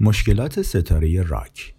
مشکلات ستاره راک.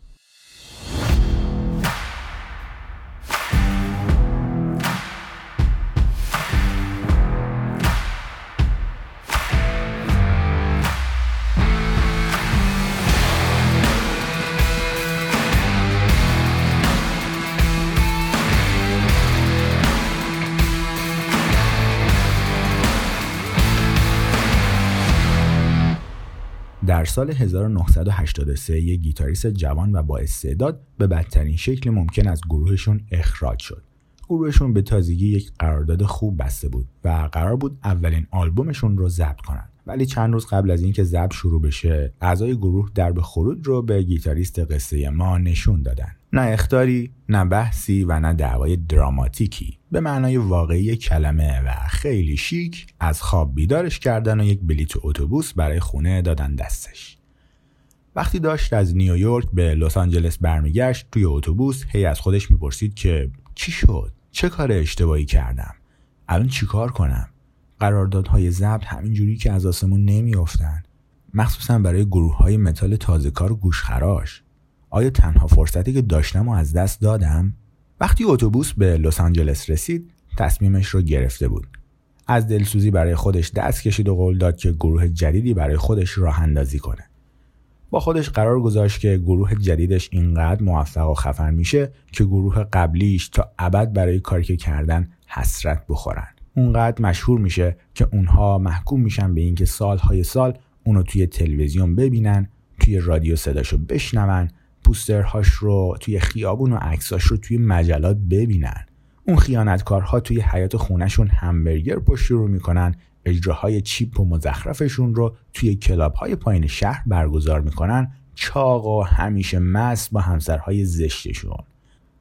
در سال 1983 یک گیتاریست جوان و با استعداد به بدترین شکل ممکن از گروهشون اخراج شد. گروهشون به تازگی یک قرارداد خوب بسته بود و قرار بود اولین آلبومشون رو ضبط کنند. ولی چند روز قبل از اینکه ضبط شروع بشه اعضای گروه درب خروج رو به گیتاریست قصه ما نشون دادن نه اختاری نه بحثی و نه دعوای دراماتیکی به معنای واقعی کلمه و خیلی شیک از خواب بیدارش کردن و یک بلیت اتوبوس برای خونه دادن دستش. وقتی داشت از نیویورک به لس آنجلس برمیگشت توی اتوبوس هی از خودش می‌پرسید که چی شد؟ چه کار اشتباهی کردم؟ الان چیکار کنم؟ قراردادهای ضبط همینجوری که از آسمون نمیافتن. مخصوصا برای گروه های متال تازه کار گوشخراش. آیا تنها فرصتی که داشتم و از دست دادم؟ وقتی اتوبوس به لس آنجلس رسید تصمیمش رو گرفته بود. از دلسوزی برای خودش دست کشید و قول داد که گروه جدیدی برای خودش راه اندازی کنه. با خودش قرار گذاشت که گروه جدیدش اینقدر موفق و خفن میشه که گروه قبلیش تا ابد برای کاری که کردن حسرت بخورن. اونقدر مشهور میشه که اونها محکوم میشن به اینکه سالهای سال اونو توی تلویزیون ببینن توی رادیو صداشو بشنون پوسترهاش رو توی خیابون و عکساش رو توی مجلات ببینن. اون خیانتکارها توی حیات خونشون همبرگر پشت رو می‌کنن اجراهای چیپ و مزخرفشون رو توی کلاب های پایین شهر برگزار می‌کنن چاق و همیشه مست با همسرهای زشتشون.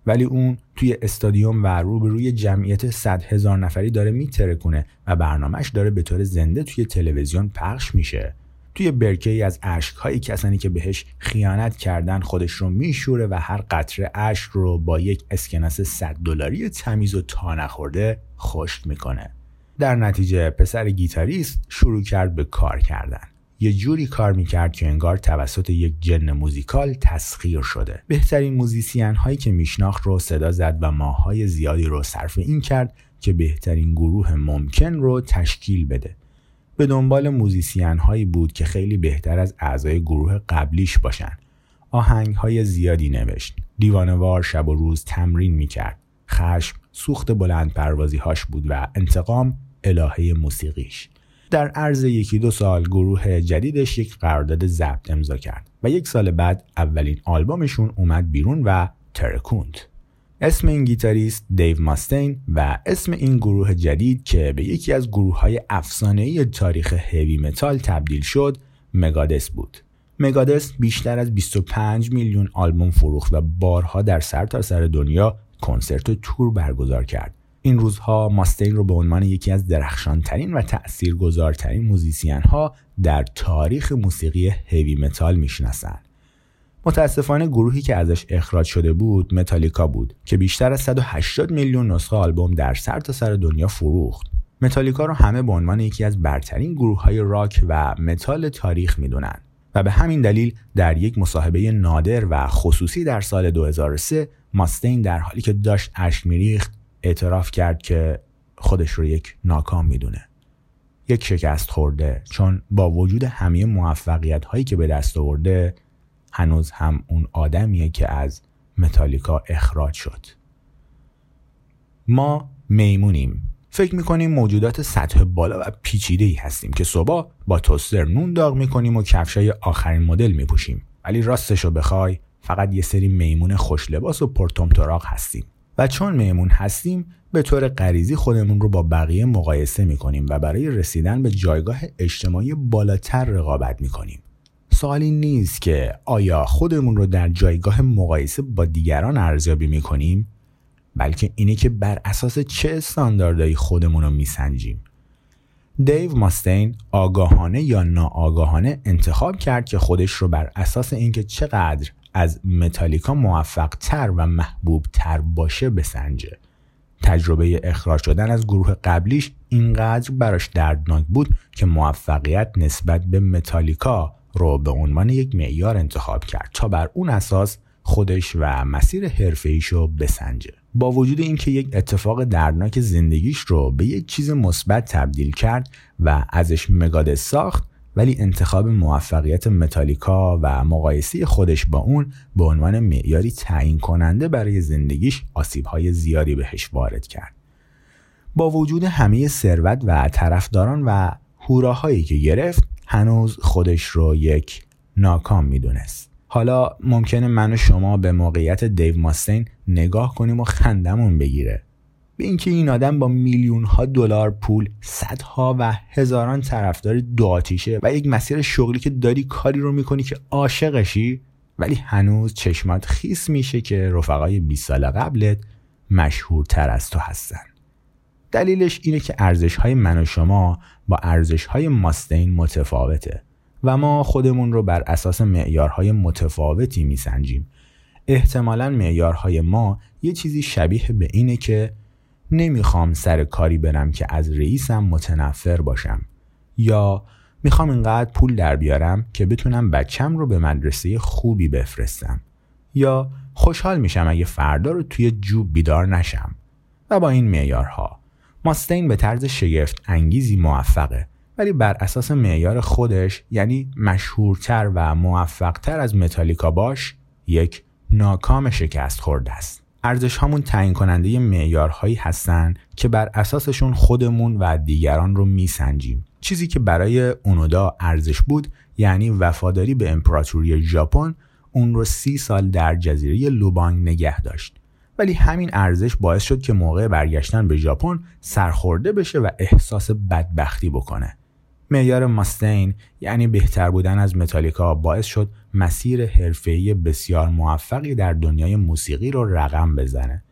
ولی اون توی استادیوم و روبروی جمعیت 100 هزار نفری داره میترکونه و برنامهش داره به طور زنده توی تلویزیون پخش میشه. توی برکه ای از های کسانی که بهش خیانت کردن خودش رو میشوره و هر قطره اشک رو با یک اسکناس 100 دلاری تمیز و تا نخورده خشک می‌کنه. در نتیجه پسر گیتاریست شروع کرد به کار کردن. یه جوری کار می‌کرد که انگار توسط یک جن موزیکال تسخیر شده. بهترین musician هایی که میشناخت رو صدا زد و ماه‌های زیادی رو صرف این کرد که بهترین گروه ممکن رو تشکیل بده. به دنبال musician هایی بود که خیلی بهتر از اعضای گروه قبلیش باشن. آهنگ های زیادی نوشت. دیوانه‌وار شب و روز تمرین می‌کرد. خشم سوخت بلند پروازی هاش بود و انتقام الهه موسیقیش. در عرض یکی دو سال گروه جدیدش یک قرارداد ضبط امضا کرد و یک سال بعد اولین آلبومشون اومد بیرون و ترکوند. اسم این گیتاریست دیو ماستین و اسم این گروه جدید که به یکی از گروه های افسانه‌ای تاریخ heavy metal تبدیل شد Megadeth بود Megadeth بیشتر از 25 میلیون آلبوم فروخت و بارها در سرتاسر سر دنیا کنسرت و تور برگزار کرد این روزها ماستین رو به عنوان یکی از درخشانترین و تأثیرگذارترین musician ها در تاریخ موسیقی heavy metal می‌شناسند. متاسفانه گروهی که ازش اخراج شده بود متالیکا بود که بیشتر از 180 میلیون نسخه آلبوم در سر تا سر دنیا فروخت. متالیکا رو همه به عنوان یکی از برترین گروه های راک و متال تاریخ می‌دونن و به همین دلیل در یک مصاحبه نادر و خصوصی در سال 2003 ماستین در حالی که داشت اشک میریخت اعتراف کرد که خودش رو یک ناکام می‌دونه یک شکست خورده چون با وجود همه موفقیت هایی که به دست آورده هنوز هم اون آدمیه که از متالیکا اخراج شد. ما میمونیم. فکر می‌کنیم موجودات سطح بالا و پیچیده ای هستیم که صبح با توستر نون داغ می‌کنیم و کفشای آخرین مدل میپوشیم. ولی راستش رو بخوای فقط یه سری میمون خوش لباس و پرتومتراغ هستیم. و چون میمون هستیم به طور غریزی خودمون رو با بقیه مقایسه می‌کنیم و برای رسیدن به جایگاه اجتماعی بالاتر رقابت می‌کنیم. سوالی نیست که آیا خودمون رو در جایگاه مقایسه با دیگران ارزیابی می‌کنیم؟ بلکه اینه که بر اساس چه استانداردهایی خودمون رو میسنجیم؟ دیو ماستین آگاهانه یا ناآگاهانه انتخاب کرد که خودش رو بر اساس اینکه چقدر از متالیکا موفق تر و محبوب تر باشه بسنجه. تجربه اخراج شدن از گروه قبلیش اینقدر براش دردناک بود که موفقیت نسبت به متالیکا رو به عنوان یک معیار انتخاب کرد تا بر اون اساس خودش و مسیر حرفه رو بسنجه با وجود اینکه یک اتفاق دردناک زندگیش رو به یک چیز مثبت تبدیل کرد و ازش مگاده ساخت ولی انتخاب موفقیت متالیکا و مقایسه خودش با اون به عنوان معیاری تعیین کننده برای زندگیش آسیبهای زیادی بهش وارد کرد. با وجود همه ثروت و طرفداران و هوراهایی که گرفت هنوز خودش رو یک ناکام می‌دونست. حالا ممکنه من و شما به موقعیت دیو ماستین نگاه کنیم و خندمون بگیره به اینکه این آدم با میلیون ها دلار پول صدها و هزاران طرفدار دو آتیشه و یک مسیر شغلی که داری کاری رو می‌کنی که عاشقشی ولی هنوز چشمات خیس میشه که رفقای 20 سال قبلت مشهورتر از تو هستن دلیلش اینه که ارزش های من و شما با ارزش های ماستین متفاوته و ما خودمون رو بر اساس معیارهای متفاوتی میسنجیم. احتمالا معیارهای ما یه چیزی شبیه به اینه که نمی‌خوام سر کاری برم که از رئیسم متنفر باشم یا می‌خوام اینقدر پول در بیارم که بتونم بچم رو به مدرسه خوبی بفرستم یا خوشحال میشم اگه فردا رو توی جوب بیدار نشم و با این معیارها. ماستین به طرز شگفت انگیزی موفقه ولی بر اساس معیار خودش یعنی مشهورتر و موفقتر از متالیکا باش یک ناکام شکست خورده است. ارزش هامون تعیین کننده معیارهایی هستند که بر اساسشون خودمون و دیگران رو میسنجیم. چیزی که برای اونودا ارزش بود یعنی وفاداری به امپراتوری ژاپن اون رو سی سال در جزیره لوبانگ نگه داشت. ولی همین ارزش باعث شد که موقع برگشتن به ژاپن سرخورده بشه و احساس بدبختی بکنه. معیار ماستین یعنی بهتر بودن از متالیکا باعث شد مسیر حرفه‌ای بسیار موفقی در دنیای موسیقی رو رقم بزنه.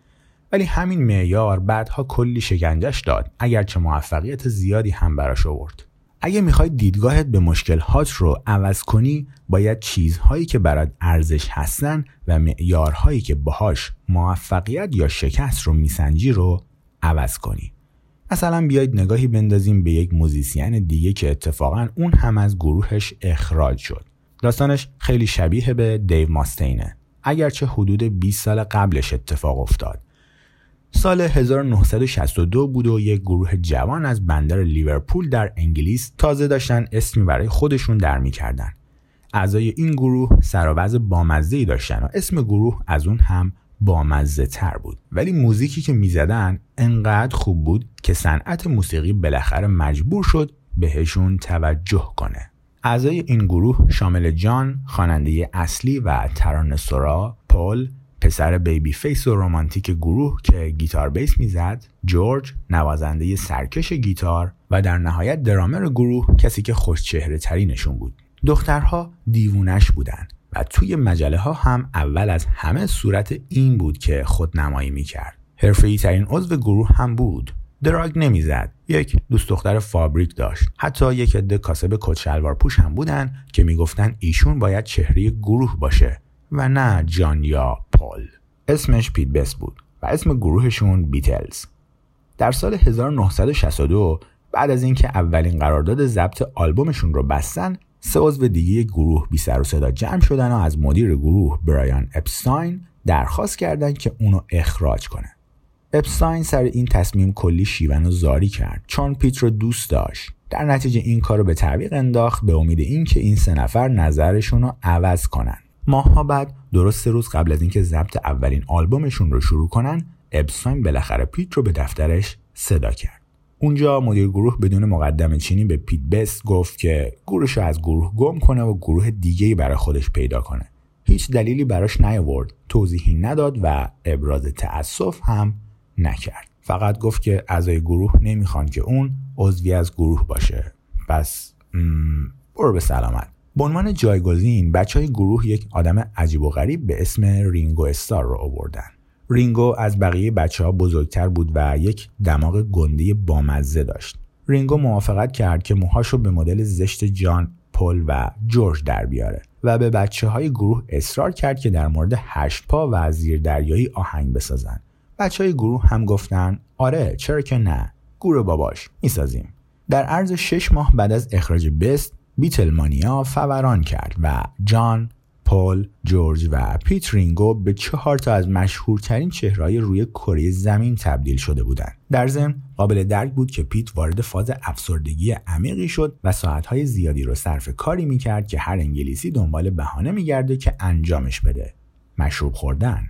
ولی همین معیار بعدها کلی شکنجش داد اگرچه موفقیت زیادی هم براش آورد. اگه می‌خوای دیدگاهت به مشکلات رو عوض کنی باید چیزهایی که برات ارزش هستن و معیارهایی که باهاش موفقیت یا شکست رو میسنجی رو عوض کنی. مثلا بیاید نگاهی بندازیم به یک موزیسین دیگه که اتفاقا اون هم از گروهش اخراج شد. داستانش خیلی شبیه به دیو ماستینه. اگرچه حدود 20 سال قبلش اتفاق افتاد. سال 1962 بود و یک گروه جوان از بندر لیورپول در انگلیس تازه داشتن اسمی برای خودشون در می‌کردن. اعضای این گروه سر بامزه داشتن و اسم گروه از اون هم بامزه تر بود. ولی موزیکی که می‌زدن انقدر خوب بود که صنعت موسیقی بالاخره مجبور شد بهشون توجه کنه. اعضای این گروه شامل جان خواننده اصلی و ترانه سرا پل پسر baby face و رومانتیک گروه که گیتار بیس می‌زد جورج نوازنده سرکش گیتار و در نهایت درامر گروه کسی که خوش چهره ترینشون بود دخترها دیوونه‌ش بودند و توی مجله ها هم اول از همه صورت این بود که خود نمایی می کرد. حرفه‌ای ترین عضو گروه هم بود. دراگ نمی‌زد. یک دوست دختر فابریک داشت. حتی یک عده کاسب کت پوش هم بودن که می‌گفتن ایشون باید چهره گروه باشه و نه جان یا پال. اسمش پیت بس بود و اسم گروهشون بیتلز. در سال 1962 بعد از اینکه اولین قرارداد ضبط آلبومشون رو بستن سه عضو دیگه گروه بی سر و صدا جمع شدن و از مدیر گروه برایان اپستاین درخواست کردند که اونو اخراج کنه. اپستاین سر این تصمیم کلی شیون و زاری کرد چون پیت رو دوست داشت. در نتیجه این کار رو به تعویق انداخت به امید اینکه این سه نفر نظرشون رو عوض کنن. ماهها بعد درست روز قبل از اینکه ضبط اولین آلبومشون رو شروع کنن، اپستاین بالاخره پیت رو به دفترش صدا کرد. اونجا مدیر گروه بدون مقدم چینی به پیت بست گفت که گروهش از گروه گم کنه و گروه دیگه برای خودش پیدا کنه. هیچ دلیلی براش نیاورد توضیحی نداد و ابراز تأسف هم نکرد. فقط گفت که اعضای گروه نمی‌خوان که اون عضوی از گروه باشه. پس برو به سلامت. به عنوان جایگزین بچه های گروه یک آدم عجیب و غریب به اسم رینگو استار رو آوردن رینگو از بقیه بچه ها بزرگتر بود و یک دماغ گنده بامزه داشت. رینگو موافقت کرد که موهاشو به مدل زشت جان، پل و جورج در بیاره و به بچه های گروه اصرار کرد که در مورد هشت پا و زیر دریایی آهنگ بسازن. بچه های گروه هم گفتن آره چرا که نه گروه باباش می‌سازیم. در عرض شش ماه بعد از اخراج بست بیتلمانیا فوران کرد و جان پل، جورج و پیت رینگو به چهار تا از مشهورترین چهرهای روی کره زمین تبدیل شده بودند. در ضمن قابل درک بود که پیت وارد فاز افسردگی عمیقی شد و ساعتهای زیادی رو صرف کاری می‌کرد که هر انگلیسی دنبال بهانه میگرده که انجامش بده. مشروب خوردن.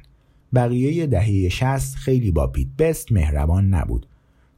بقیه دهه 60 خیلی با پیت بست مهربان نبود.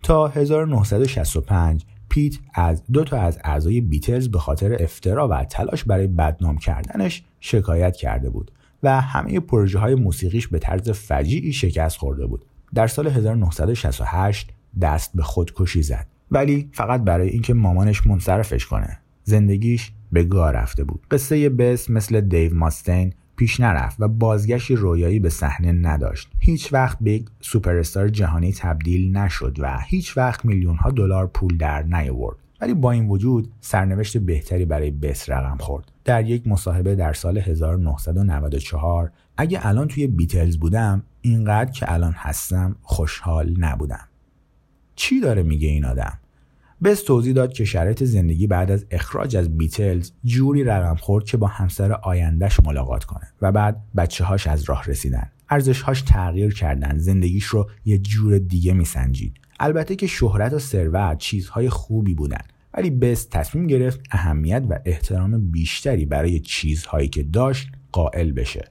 تا 1965 پیت از دو تا از اعضای بیتلز به خاطر افترا و تلاش برای بدنام کردنش شکایت کرده بود و همه پروژه های موسیقیش به طرز فجیعی شکست خورده بود. در سال 1968 دست به خودکشی زد ولی فقط برای اینکه مامانش منصرفش کنه. زندگیش به گاه رفته بود. قصه بس مثل دیو ماستین پیش نرفت و بازگشتی رویایی به صحنه نداشت. هیچ وقت به یک سوپر جهانی تبدیل نشد و هیچ وقت میلیون ها دلار پول در نیاورد. ولی با این وجود سرنوشت بهتری برای بس رقم خورد. در یک مصاحبه در سال 1994 اگه الان توی بیتلز بودم اینقدر که الان هستم خوشحال نبودم. چی داره میگه این آدم؟ بس توضیح داد که شرایط زندگی بعد از اخراج از بیتلز جوری رقم خورد که با همسر آیندهش ملاقات کنه و بعد بچه هاش از راه رسیدن. ارزشهاش تغییر کردن. زندگیش رو یه جور دیگه میسنجید. البته که شهرت و ثروت چیزهای خوبی بودن. ولی بس تصمیم گرفت اهمیت و احترام بیشتری برای چیزهایی که داشت قائل بشه.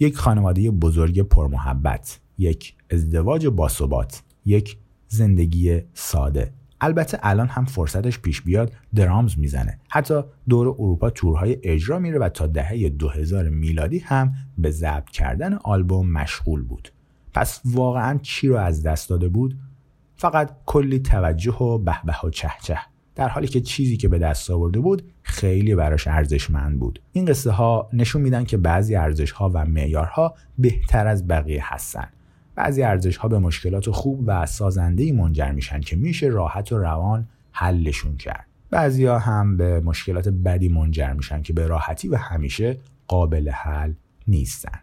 یک خانواده بزرگ پرمحبت یک ازدواج باثبات یک زندگی ساده. البته الان هم فرصتش پیش بیاد درامز می‌زنه. حتی دور اروپا تورهای اجرا میره و تا دهه 2000 میلادی هم به ضبط کردن آلبوم مشغول بود. پس واقعا چی رو از دست داده بود؟ فقط کلی توجه و بهبه و چهچه در حالی که چیزی که به دست آورده بود خیلی براش ارزشمند بود. این قصه ها نشون میدن که بعضی ارزش ها و معیارها بهتر از بقیه هستن. بعضی ارزش ها به مشکلات خوب و سازنده منجر میشن که میشه راحت و روان حلشون کرد. بعضی ها هم به مشکلات بدی منجر میشن که به راحتی و همیشه قابل حل نیستن.